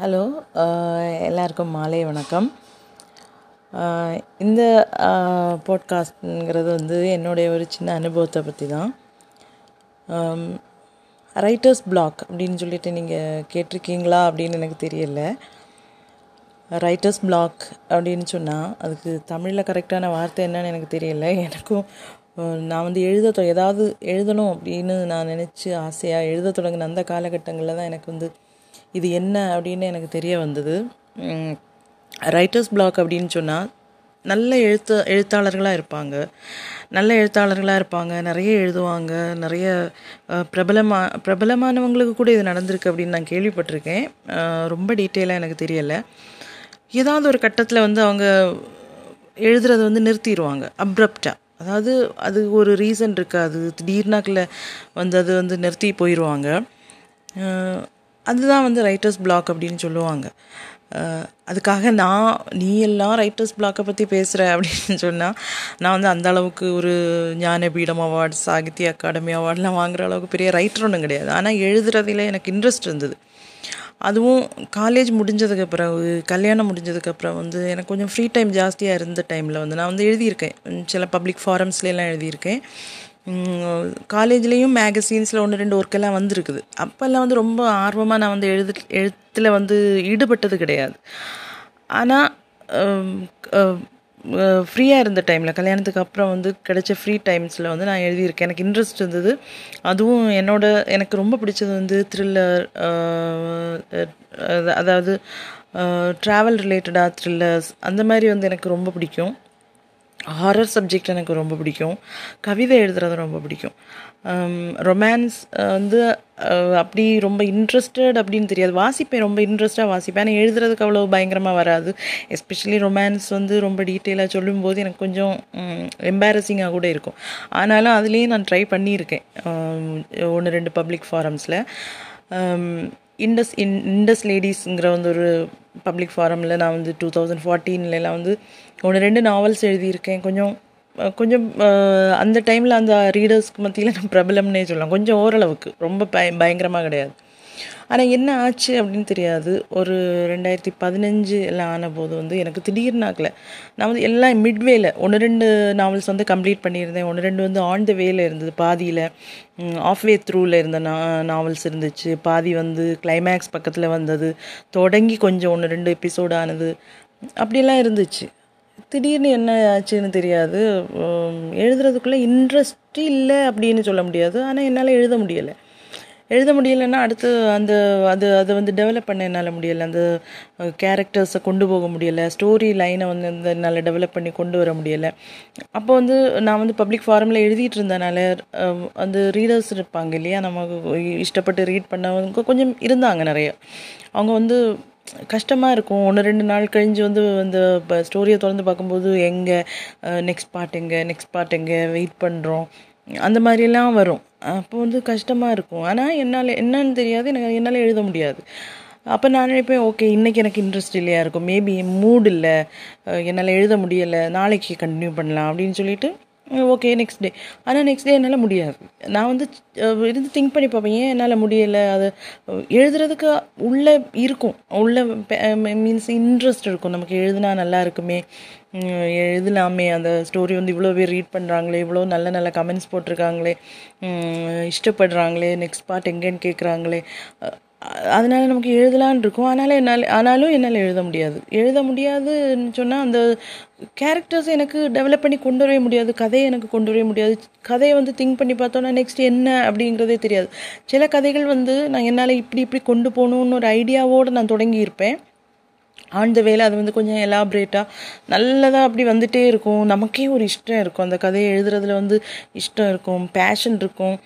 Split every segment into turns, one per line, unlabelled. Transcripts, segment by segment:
Hello எல்லாருக்கும் மாலை வணக்கம். இந்த பாட்காஸ்ட்ங்கிறது வந்து என்னுடைய ஒரு சின்ன அனுபவத்தை பற்றி தான். ரைட்டர்ஸ் பிளாக் அப்படின்னு சொல்லிட்டு நீங்கள் கேட்டிருக்கீங்களா அப்படின்னு எனக்கு தெரியல. ரைட்டர்ஸ் பிளாக் அப்படின்னு சொன்னால் அதுக்கு தமிழில் கரெக்டான வார்த்தை என்னன்னு எனக்கு தெரியல. எனக்கும் நான் வந்து எழுத தொ- ஏதாவது எழுதணும் அப்படின்னு நான் நினச்சி ஆசையாக எழுத தொடங்கின அந்த காலகட்டங்களில் தான் எனக்கு வந்து இது என்ன அப்படின்னு எனக்கு தெரிய வந்தது. ரைட்டர்ஸ் பிளாக் அப்படின்னு சொன்னால் நல்ல எழுத்து எழுத்தாளர்களாக இருப்பாங்க. நல்ல எழுத்தாளர்களாக இருப்பாங்க நிறைய எழுதுவாங்க நிறைய பிரபலமா பிரபலமானவங்களுக்கு கூட இது நடந்திருக்கு அப்படின்னு நான் கேள்விப்பட்டிருக்கேன். ரொம்ப டீட்டெயிலாக எனக்கு தெரியலை. ஏதாவது ஒரு கட்டத்தில் வந்து அவங்க எழுதுறது வந்து நிறுத்திடுவாங்க அப்ரப்டாக அதாவது அது ஒரு ரீசன் இருக்காது. திடீர்னாக்கில் வந்து அது வந்து நிறுத்தி போயிடுவாங்க அதுதான் வந்து ரைட்டர்ஸ் பிளாக் அப்படின்னு சொல்லுவாங்க. அதுக்காக நான் நீ எல்லாம் ரைட்டர்ஸ் பிளாக்கை பற்றி பேசுகிற அப்படின்னு சொன்னால் நான் வந்து அந்த அளவுக்கு ஒரு ஞானபீடம் அவார்டு சாகித்ய அகாடமி அவார்டெலாம் வாங்குற அளவுக்கு பெரிய ரைட்டர் ஒன்றும் கிடையாது. ஆனால் எழுதுறதுல எனக்கு இன்ட்ரெஸ்ட் இருந்தது. அதுவும் காலேஜ் முடிஞ்சதுக்கு பிறகு கல்யாணம் முடிஞ்சதுக்கு அப்புறம் வந்து எனக்கு கொஞ்சம் ஃப்ரீ டைம் ஜாஸ்தியாக இருந்த டைமில் வந்து நான் வந்து எழுதியிருக்கேன். சில பப்ளிக் ஃபாரம்ஸ்லாம் எழுதியிருக்கேன். காலேஜ்லேயும் மேகசின்ஸில் ஒன்று ரெண்டு ஒர்க்கெல்லாம் வந்திருக்குது. அப்போல்லாம் வந்து ரொம்ப ஆர்வமாக நான் வந்து எழுது எழுத்தில் வந்து ஈடுபட்டது கிடையாது. ஆனால் ஃப்ரீயாக இருந்த டைமில் கல்யாணத்துக்கு அப்புறம் வந்து கிடைச்ச ஃப்ரீ டைம்ஸில் வந்து நான் எழுதியிருக்கேன். எனக்கு இன்ட்ரெஸ்ட் இருந்தது. அதுவும் என்னோட எனக்கு ரொம்ப பிடிச்சது வந்து த்ரில்லர் அதாவது ட்ராவல் ரிலேட்டடாக த்ரில்லர்ஸ் அந்த மாதிரி வந்து எனக்கு ரொம்ப பிடிக்கும். ஹாரர் சப்ஜெக்ட் எனக்கு ரொம்ப பிடிக்கும். கவிதை எழுதுறது ரொம்ப பிடிக்கும். ரொமான்ஸ் வந்து அப்படி ரொம்ப இன்ட்ரெஸ்டட் அப்படின்னு தெரியாது. வாசிப்பேன் ரொம்ப இன்ட்ரெஸ்டாக வாசிப்பேன். ஆனால் எழுதுறதுக்கு அவ்வளோ பயங்கரமாக வராது. எஸ்பெஷலி ரொமான்ஸ் வந்து ரொம்ப டீட்டெயிலாக சொல்லும்போது எனக்கு கொஞ்சம் எம்பாரசிங்காக கூட இருக்கும். ஆனாலும் அதுலேயும் நான் ட்ரை பண்ணியிருக்கேன். ஒன்று ரெண்டு பப்ளிக் ஃபாரம்ஸில் இண்டஸ் இன் இண்டஸ் லேடிஸுங்கிற வந்து ஒரு பப்ளிக் ஃபாரமில் நான் வந்து டூ தௌசண்ட் ஃபார்ட்டீன்லலாம் வந்து ஒன்று ரெண்டு நாவல்ஸ் எழுதியிருக்கேன். கொஞ்சம் கொஞ்சம் அந்த டைமில் அந்த ரீடர்ஸ்க்கு மத்தியில் நான் பிரபலம்னே சொல்லலாம். கொஞ்சம் ஓரளவுக்கு. ரொம்ப பய பயங்கரமாக கிடையாது. ஆனால் என்ன ஆச்சு அப்படின்னு தெரியாது. ஒரு ரெண்டாயிரத்தி பதினஞ்சு எல்லாம் ஆன போது வந்து எனக்கு திடீர்னாக்கில் நான் வந்து எல்லாம் மிட்வேல ஒன்று ரெண்டு நாவல்ஸ் வந்து கம்ப்ளீட் பண்ணியிருந்தேன். ஒன்று ரெண்டு வந்து ஆன் த வேல இருந்தது. பாதியில் ஆஃப் வே த்ரூவில் இருந்த நா நாவல்ஸ் இருந்துச்சு. பாதி வந்து கிளைமேக்ஸ் பக்கத்தில் வந்தது. தொடங்கி கொஞ்சம் ஒன்று ரெண்டு எபிசோடு ஆனது. அப்படியெல்லாம் இருந்துச்சு. திடீர்னு என்ன ஆச்சுன்னு தெரியாது. எழுதுறதுக்குள்ளே இன்ட்ரெஸ்ட் இல்லை அப்படின்னு சொல்ல முடியாது. ஆனால் என்னால் எழுத முடியலை. எழுத முடியலைன்னா அடுத்து அந்த அது அதை வந்து டெவலப் பண்ண என்னால் முடியலை. அந்த கேரக்டர்ஸை கொண்டு போக முடியலை. ஸ்டோரி லைனை வந்து இந்த என்னால் டெவலப் பண்ணி கொண்டு வர முடியலை. அப்போ வந்து நான் வந்து பப்ளிக் ஃபாரமில் எழுதிட்டு இருந்தனால அந்த ரீடர்ஸ் இருப்பாங்க இல்லையா? நமக்கு இஷ்டப்பட்டு ரீட் பண்ணவங்க கொஞ்சம் இருந்தாங்க நிறைய. அவங்க வந்து கஷ்டமாக இருக்கும். ஒன்று ரெண்டு நாள் கழிஞ்சு வந்து இந்த ஸ்டோரியை திறந்து பார்க்கும்போது எங்கே நெக்ஸ்ட் பார்ட் எங்கே நெக்ஸ்ட் பார்ட் எங்கே வெயிட் பண்ணுறோம் அந்த மாதிரிலாம் வரும். அப்போ வந்து கஷ்டமாக இருக்கும். ஆனால் என்னால் என்னன்னு தெரியாது. எனக்கு என்னால் எழுத முடியாது. அப்போ நான் நினைப்பேன் ஓகே இன்றைக்கி எனக்கு இன்ட்ரெஸ்ட் இல்லையா இருக்கும். மேபி மூட் இல்லை. என்னால் எழுத முடியலை. நாளைக்கு கண்டினியூ பண்ணலாம் அப்படின்னு சொல்லிட்டு ஓகே நெக்ஸ்ட் டே ஆனால் நெக்ஸ்ட் டே என்னால் முடியாது. நான் வந்து இருந்து திங்க் பண்ணி பார்ப்பேன் ஏன் என்னால் முடியலை? அது எழுதுறதுக்கு உள்ளே இருக்கும். உள்ளே மீன்ஸ் இன்ட்ரெஸ்ட் இருக்கும். நமக்கு எழுதுனா நல்லா இருக்குமே. எழுதலாமே. அந்த ஸ்டோரி வந்து இவ்வளோ பேர் ரீட் பண்ணுறாங்களே இவ்வளோ நல்ல நல்ல கமெண்ட்ஸ் போட்டிருக்காங்களே. இஷ்டப்படுறாங்களே. நெக்ஸ்ட் பார்ட் எங்கேன்னு கேட்குறாங்களே அதனால் நமக்கு எழுதலான் இருக்கும். அதனால் என்னால் ஆனாலும் என்னால் எழுத முடியாது. எழுத முடியாதுன்னு சொன்னால் அந்த கேரக்டர்ஸ் எனக்கு டெவலப் பண்ணி கொண்டு வரவே முடியாது. கதையை எனக்கு கொண்டு வரவே முடியாது. கதையை வந்து திங்க் பண்ணி பார்த்தோன்னா நெக்ஸ்ட் என்ன அப்படிங்கிறதே தெரியாது. சில கதைகள் வந்து நான் என்னால் இப்படி இப்படி கொண்டு போகணுன்னு ஒரு ஐடியாவோடு நான் தொடங்கியிருப்பேன் ஆன் த வேலை அது வந்து கொஞ்சம் எலாபரேட்டாக நல்லதாக அப்படி வந்துட்டே இருக்கும். நமக்கே ஒரு இஷ்டம் இருக்கும். அந்த கதையை எழுதுறதுல வந்து இஷ்டம் இருக்கும். பேஷன் இருக்கும்.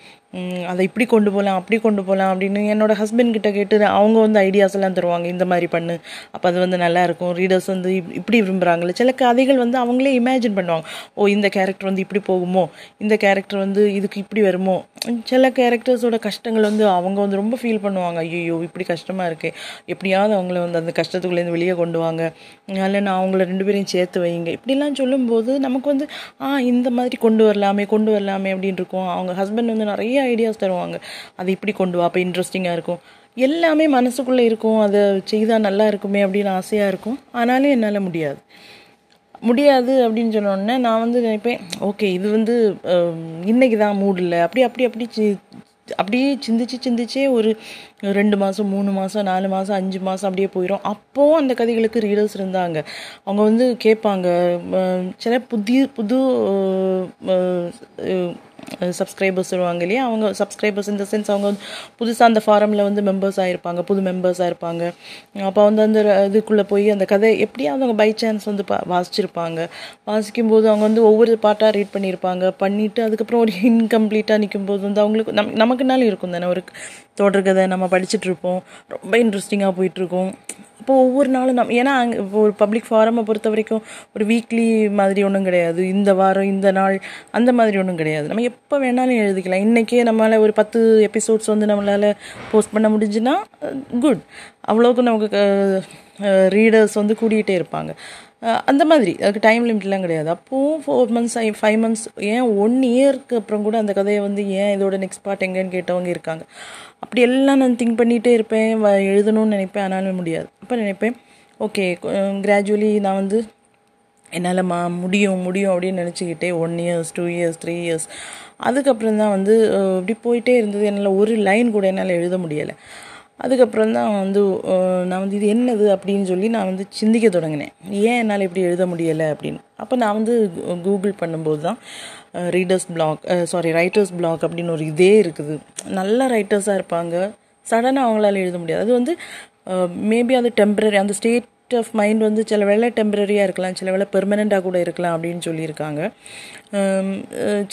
அதை இப்படி கொண்டு போகலாம் அப்படி கொண்டு போகலாம் அப்படின்னு என்னோடய ஹஸ்பண்ட் கிட்ட கேட்டு அவங்க வந்து ஐடியாஸ் எல்லாம் தருவாங்க. இந்த மாதிரி பண்ணு அப்போ அது வந்து நல்லாயிருக்கும் ரீடர்ஸ் வந்து இப்படி விரும்புகிறாங்களே சில கதைகள் வந்து அவங்களே இமேஜின் பண்ணுவாங்க. ஓ இந்த கேரக்டர் வந்து இப்படி போகுமோ? இந்த கேரக்டர் வந்து இதுக்கு இப்படி வருமோ? சில கேரக்டர்ஸோட கஷ்டங்கள் வந்து அவங்க வந்து ரொம்ப ஃபீல் பண்ணுவாங்க. ஐயோ இப்படி கஷ்டமாக இருக்குது எப்படியாவது அவங்கள வந்து அந்த கஷ்டத்துக்குள்ளேருந்து வெளியே கொண்டு வாங்க. இல்லைன்னா அவங்கள ரெண்டு பேரையும் சேர்த்து வைங்க. இப்படிலாம் சொல்லும்போது நமக்கு வந்து ஆ இந்த மாதிரி கொண்டு வரலாமே கொண்டு வரலாமே அப்படின்னு இருக்கும். அவங்க ஹஸ்பண்ட் வந்து நிறைய ஐடியாஸ் தருவாங்க. அது இப்படி கொண்டு வா அப்போ இன்ட்ரெஸ்டிங்காக இருக்கும். எல்லாமே மனசுக்குள்ளே இருக்கும். அதை செய்தால் நல்லா இருக்குமே அப்படின்னு ஆசையாக இருக்கும். ஆனாலும் என்னால் முடியாது. முடியாது அப்படின்னு சொன்னோடனே நான் வந்து நினைப்பேன் ஓகே இது வந்து இன்னைக்கு தான் மூட் இல்லை. அப்படி அப்படி அப்படி சி- அப்படியே சிந்திச்சு சிந்திச்சே ஒரு ரெண்டு மாதம் மூணு மாதம் நாலு மாதம் அஞ்சு மாதம் அப்படியே போயிடும் அப்போவும் அந்த கதைகளுக்கு ரீடர்ஸ் இருந்தாங்க. அவங்க வந்து கேட்பாங்க சில புதிய புது சப்ஸ்கிரைபர்ஸ் வருவாங்க இல்லையா? அவங்க சப்ஸ்கிரைபர்ஸ் இந்த சென்ஸ் அவங்க வந்து புதுசாக அந்த ஃபாரமில் வந்து மெம்பர்ஸ் ஆகிருப்பாங்க புது மெம்பர்ஸாக இருப்பாங்க அப்போ வந்து அந்த இதுக்குள்ளே போய் அந்த கதை எப்படியாவது அவங்க பை சான்ஸ் வந்து பா வாசிச்சிருப்பாங்க. வாசிக்கும் போது அவங்க வந்து ஒவ்வொரு பாட்டாக ரீட் பண்ணியிருப்பாங்க. பண்ணிவிட்டு அதுக்கப்புறம் ஒரு இன்கம்ப்ளீட்டாக நிற்கும் போது வந்து அவங்களுக்கு நம் நமக்குனாலும் இருக்கும் தானே? ஒரு தொடர்கதை நம்ம படிச்சுட்ருப்போம். ரொம்ப இன்ட்ரெஸ்டிங்காக போயிட்டுருக்கும் அப்போ ஒவ்வொரு நாளும் நம்ம ஏன்னா அங்கே இப்போ ஒரு பப்ளிக் ஃபாரமை பொறுத்த வரைக்கும் ஒரு வீக்லி மாதிரி ஒன்றும் கிடையாது. இந்த வாரம் இந்த நாள் அந்த மாதிரி ஒன்றும் கிடையாது. நம்ம எப்போ வேணாலும் எழுதிக்கலாம். இன்றைக்கே நம்மளால் ஒரு பத்து எபிசோட்ஸ் வந்து நம்மளால் போஸ்ட் பண்ண முடிஞ்சுன்னா குட் அவ்வளோக்கு நமக்கு ரீடர்ஸ் வந்து கூடிக்கிட்டே இருப்பாங்க. அந்த மாதிரி. அதுக்கு டைம் லிமிட்லாம் கிடையாது. அப்போவும் ஃபோர் மந்த்ஸ் ஐ ஃபைவ் மந்த்ஸ் ஏன் ஒன் இயர்க்கு அப்புறம் கூட அந்த கதையை வந்து ஏன் இதோட நெக்ஸ்ட் பார்ட் எங்கேன்னு கேட்டவங்க இருக்காங்க. அப்படி எல்லாம் நான் திங்க் பண்ணிகிட்டே இருப்பேன் வ- எழுதணும்னு நினைப்பேன். ஆனாலும் முடியாது. அப்போ நினைப்பேன் ஓகே கிராஜுவலி நான் வந்து என்னால் மா முடியும் முடியும் அப்படின்னு நினச்சிக்கிட்டே one years two years three years அதுக்கப்புறம் தான் வந்து இப்படி போயிட்டே இருந்தது. என்னால் ஒரு லைன் கூட என்னால் எழுத முடியலை. அதுக்கப்புறம் தான் வந்து நான் வந்து இது என்னது அப்படின்னு சொல்லி நான் வந்து சிந்திக்க தொடங்கினேன். ஏன் என்னால் இப்படி எழுத முடியலை அப்படின்னு? அப்போ நான் வந்து கூகுள் பண்ணும்போது தான் readers block sorry writers block அப்படின்னு ஒரு இதே இருக்குது. நல்ல ரைட்டர்ஸாக இருப்பாங்க. சடனாக அவங்களால எழுத முடியாது. அது வந்து மேபி அது டெம்பரரி அந்த ஸ்டேட் ஆஃப் மைண்ட் வந்து சில வேளை டெம்பரரியாக இருக்கலாம் சில வேளை பெர்மனெண்ட்டாக கூட இருக்கலாம் அப்படின்னு சொல்லியிருக்காங்க.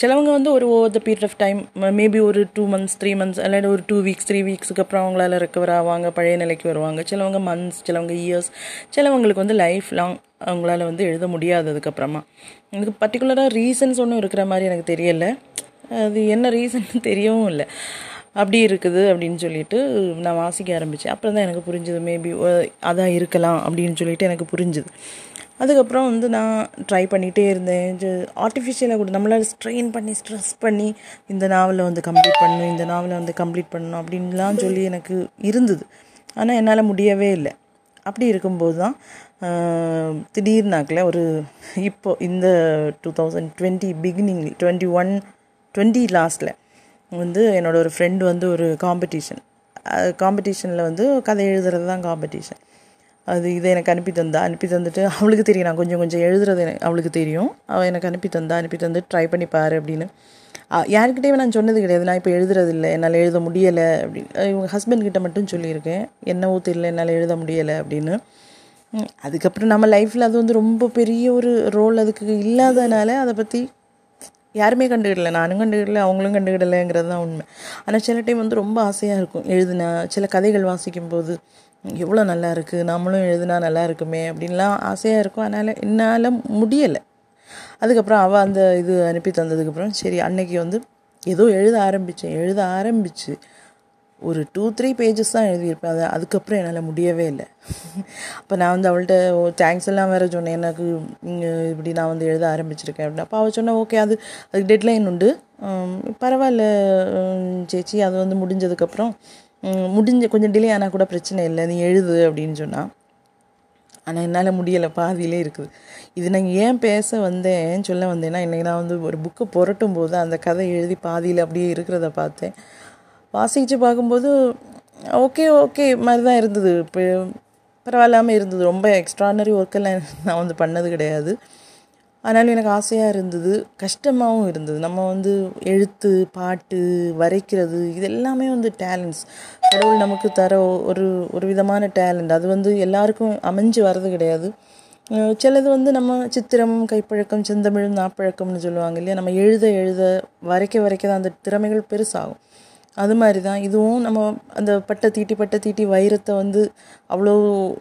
சிலவங்க வந்து ஒரு over the period of time maybe ஒரு டூ மந்த்ஸ் த்ரீ மந்த்ஸ் இல்லாட்டி ஒரு டூ வீக்ஸ் த்ரீ வீக்ஸுக்கு அப்புறம் அவங்களால ரெக்கவர் ஆவாங்க பழைய நிலைக்கு வருவாங்க. சிலவங்க மந்த்ஸ் சிலவங்க இயர்ஸ் சிலவங்களுக்கு வந்து லைஃப் லாங் அவங்களால வந்து எழுத முடியாததுக்கப்புறமா எனக்கு பர்டிகுலராக ரீசன்ஸ் ஒன்றும் இருக்கிற மாதிரி எனக்கு தெரியலை. அது என்ன ரீசன் தெரியவும் இல்லை. அப்படி இருக்குது அப்படின்னு சொல்லிட்டு நான் வாசிக்க ஆரம்பித்தேன் அப்புறம் தான் எனக்கு புரிஞ்சுது மேபி அதான் இருக்கலாம் அப்படின்னு சொல்லிட்டு எனக்கு புரிஞ்சுது. அதுக்கப்புறம் வந்து நான் ட்ரை பண்ணிகிட்டே இருந்தேன். ஆர்டிஃபிஷியலாக கூட நம்மளால் ஸ்ட்ரெயின் பண்ணி ஸ்ட்ரெஸ் பண்ணி இந்த நாவலை வந்து கம்ப்ளீட் பண்ணணும் இந்த நாவலை வந்து கம்ப்ளீட் பண்ணணும் அப்படின்லாம் சொல்லி எனக்கு இருந்தது. ஆனால் என்னால் முடியவே இல்லை. அப்படி இருக்கும்போது தான் திடீர்னாக்கில் ஒரு இப்போ இந்த two thousand twenty beginning twenty one twenty லாஸ்ட்டில் வந்து என்னோடய ஒரு ஃப்ரெண்டு வந்து ஒரு காம்படிஷன் காம்படிஷனில் வந்து கதை எழுதுறது தான் காம்படிஷன் அது இதை எனக்கு அனுப்பி தந்தா அனுப்பி தந்துட்டு அவளுக்கு தெரியும் நான் கொஞ்சம் கொஞ்சம் எழுதுறது எனக்கு அவளுக்கு தெரியும். அவள் எனக்கு அனுப்பி தந்தா அனுப்பி தந்து ட்ரை பண்ணி பாரு அப்படின்னு. அஹ் நான் சொன்னது கிடையாது. நான் இப்போ எழுதுறது இல்லை என்னால் எழுத முடியலை அப்படின்னு இவங்க ஹஸ்பண்ட் கிட்ட மட்டும் சொல்லியிருக்கேன். என்னவோ தெரியல என்னால் எழுத முடியலை அப்படின்னு. அதுக்கப்புறம் நம்ம லைஃப்பில் அது வந்து ரொம்ப பெரிய ஒரு ரோல் அதுக்கு இல்லாதனால அதை பற்றி யாருமே கண்டுக்கிடல நானும் கண்டுக்கிடல அவங்களும் கண்டுக்கிடலைங்கிறது தான் உண்மை. ஆனால் சில டைம் வந்து ரொம்ப ஆசையாக இருக்கும். எழுதுனா சில கதைகள் வாசிக்கும் போது எவ்வளோ நல்லா இருக்குது நாமளும் எழுதுனா நல்லா இருக்குமே அப்படின்லாம் ஆசையாக இருக்கும். அதனால் என்னால் முடியலை. அதுக்கப்புறம் அவள் அந்த இது அனுப்பி தந்ததுக்கப்புறம் சரி அன்னைக்கு வந்து ஏதோ எழுத ஆரம்பித்தேன் எழுத ஆரம்பித்து ஒரு டூ த்ரீ பேஜஸ் தான் எழுதியிருப்பேன். அது அதுக்கப்புறம் என்னால் முடியவே இல்லை. அப்போ நான் வந்து அவள்கிட்ட தேங்க்ஸ் எல்லாம் வேறு சொன்னேன். எனக்கு இப்படி நான் வந்து எழுத ஆரம்பிச்சிருக்கேன். அப்படின்னு. அப்போ அவள் சொன்னா ஓகே அது அதுக்கு டெட்லைன் உண்டு. பரவாயில்ல சேச்சி அது வந்து முடிஞ்சதுக்கப்புறம் முடிஞ்ச கொஞ்சம் டிலே ஆனால் கூட பிரச்சனை இல்லை. நீ எழுது அப்படின்னு சொன்னால் ஆனால் என்னால் முடியலை. பாதியிலே இருக்குது. இது நான் ஏன் பேச வந்தேன் சொல்ல வந்தேன்னா இன்றைக்கி நான் வந்து ஒரு புக்கு புரட்டும் போது அந்த கதை எழுதி பாதியில் அப்படியே இருக்கிறத பார்த்தேன். வாசித்து பார்க்கும்போது ஓகே ஓகே மாதிரி தான் இருந்தது. இப்போ பரவாயில்லாமல் இருந்தது. ரொம்ப எக்ஸ்ட்ரானரி ஒர்க்கெல்லாம் நான் வந்து பண்ணது கிடையாது. ஆனாலும் எனக்கு ஆசையாக இருந்தது. கஷ்டமாகவும் இருந்தது. நம்ம வந்து எழுத்து பாட்டு வரைக்கிறது இது எல்லாமே வந்து டேலண்ட்ஸ் கடவுள் நமக்கு தர ஒரு ஒரு விதமான டேலண்ட் அது வந்து எல்லாருக்கும் அமைஞ்சு வர்றது கிடையாது. சிலது வந்து நம்ம சித்திரம் கைப்பழக்கம் செந்தமிழும் நாப்பழக்கம்னு சொல்லுவாங்க இல்லையா? நம்ம எழுத எழுத வரைக்க வரைக்க தான் அந்த திறமைகள் பெருசாகும். அது மாதிரி தான் இதுவும் நம்ம அந்த பட்டை தீட்டி பட்டை தீட்டி வைரத்தை வந்து அவ்வளோ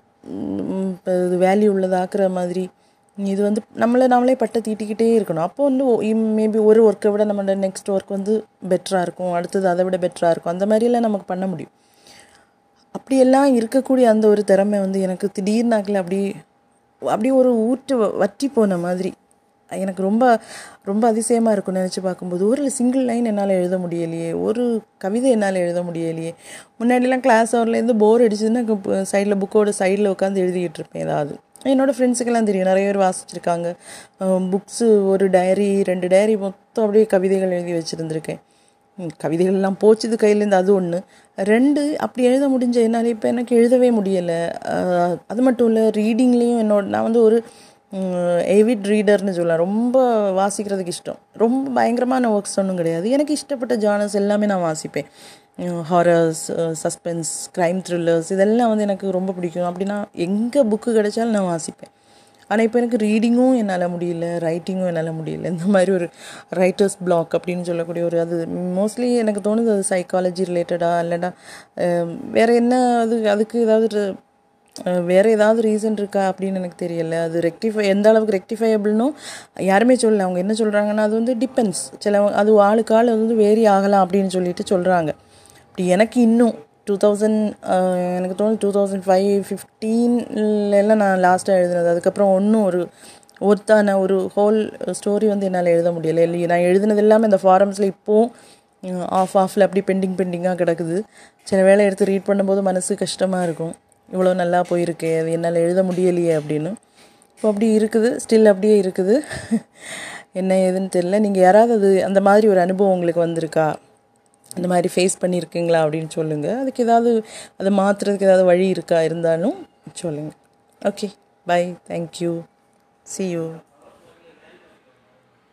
வேல்யூ உள்ளதாக்குற மாதிரி. இது வந்து நம்மளை நாமளே பட்டை தீட்டிக்கிட்டே இருக்கணும். அப்போ வந்து மேபி ஒரு ஒர்க்கை விட நம்மளோட நெக்ஸ்ட் ஒர்க் வந்து பெட்டராக இருக்கும். அடுத்தது அதை விட பெட்டராக இருக்கும். அந்த மாதிரியெல்லாம் நமக்கு பண்ண முடியும். அப்படியெல்லாம் இருக்கக்கூடிய அந்த ஒரு திறமை வந்து எனக்கு திடீர்னாக்கில் அப்படி அப்படியே ஒரு ஊற்று வ- வற்றி போன மாதிரி. எனக்கு ரொம்ப ரொம்ப அதிசயமாக இருக்கும் நினச்சி பார்க்கும்போது ஒரு சிங்கிள் லைன் என்னால் எழுத முடியலையே ஒரு கவிதை என்னால் எழுத முடியலையே. முன்னாடிலாம் கிளாஸ் ஹவர்லேருந்து போர் அடிச்சதுன்னா சைடில் புக்கோட சைடில் உட்காந்து எழுதிக்கிட்டு இருப்பேன் ஏதாவது. என்னோடய ஃப்ரெண்ட்ஸுக்கெல்லாம் தெரியும் நிறைய பேர் வாசிச்சிருக்காங்க. புக்ஸு ஒரு டைரி ரெண்டு டைரி மொத்தம் அப்படியே கவிதைகள் எழுதி வச்சுருந்துருக்கேன். கவிதைகள்லாம் போச்சுது கையிலேருந்து அது ஒன்று ரெண்டு அப்படி எழுத முடிஞ்ச என்னால் இப்போ எனக்கு எழுதவே முடியலை. அது மட்டும் இல்லை ரீடிங்லேயும் என்னோட நான் வந்து ஒரு எவிட் ரீடர்னு சொல்லலாம். ரொம்ப வாசிக்கிறதுக்கு இஷ்டம். ரொம்ப பயங்கரமான ஒர்க்ஸ் ஒன்றும் கிடையாது. எனக்கு இஷ்டப்பட்ட ஜானர்ஸ் எல்லாமே நான் வாசிப்பேன். ஹாரர்ஸ் சஸ்பென்ஸ் க்ரைம் த்ரில்லர்ஸ் இதெல்லாம் வந்து எனக்கு ரொம்ப பிடிக்கும். அப்படின்னா எங்கே புக்கு கிடைச்சாலும் நான் வாசிப்பேன். ஆனால் இப்போ எனக்கு ரீடிங்கும் என்னால் முடியல ரைட்டிங்கும் என்னால் முடியல. இந்த மாதிரி ஒரு ரைட்டர்ஸ் பிளாக் அப்படின்னு சொல்லக்கூடிய ஒரு அது மோஸ்ட்லி எனக்கு தோணுது அது சைக்காலஜி ரிலேட்டடாக இல்லைடா வேறு என்ன அது அதுக்கு ஏதாவது வேறு ஏதாவது ரீசன் இருக்கா அப்படின்னு எனக்கு தெரியல. அது ரெக்டிஃபை எந்த அளவுக்கு ரெக்டிஃபையபிள்னும் யாருமே சொல்லல. அவங்க என்ன சொல்கிறாங்கன்னா அது வந்து டிபெண்ட்ஸ் சில அது ஆளுக்கு ஆள் வந்து வேரி ஆகலாம் அப்படின்னு சொல்லிட்டு சொல்கிறாங்க அப்படி எனக்கு இன்னும் டூ தௌசண்ட் எனக்கு தோணுது டூ தௌசண்ட் ஃபைவ் ஃபிஃப்டீன்லாம் நான் லாஸ்ட்டாக எழுதினது. அதுக்கப்புறம் ஒன்றும் ஒரு ஒருத்தான ஒரு ஹோல் ஸ்டோரி வந்து என்னால் எழுத முடியலை. இல்லை நான் எழுதினது எல்லாமே இந்த ஃபாரம்ஸில் இப்போது ஆஃப் ஆஃபில் அப்படி பெண்டிங் பெண்டிங்காக கிடக்குது. சில வேலை எடுத்து ரீட் பண்ணும்போது மனசு கஷ்டமாக இருக்கும். இவ்வளோ நல்லா போயிருக்கே அது என்னால் எழுத முடியலையே அப்படின்னு. இப்போ அப்படி இருக்குது ஸ்டில் அப்படியே இருக்குது. என்ன ஏதுன்னு தெரியல. நீங்கள் யாராவது அது அந்த மாதிரி ஒரு அனுபவம் உங்களுக்கு வந்திருக்கா? அந்த மாதிரி ஃபேஸ் பண்ணியிருக்கீங்களா அப்படின்னு சொல்லுங்கள் அதுக்கு ஏதாவது அதை மாற்றுறதுக்கு ஏதாவது வழி இருக்கா இருந்தாலும் சொல்லுங்கள் okay bye thank you see you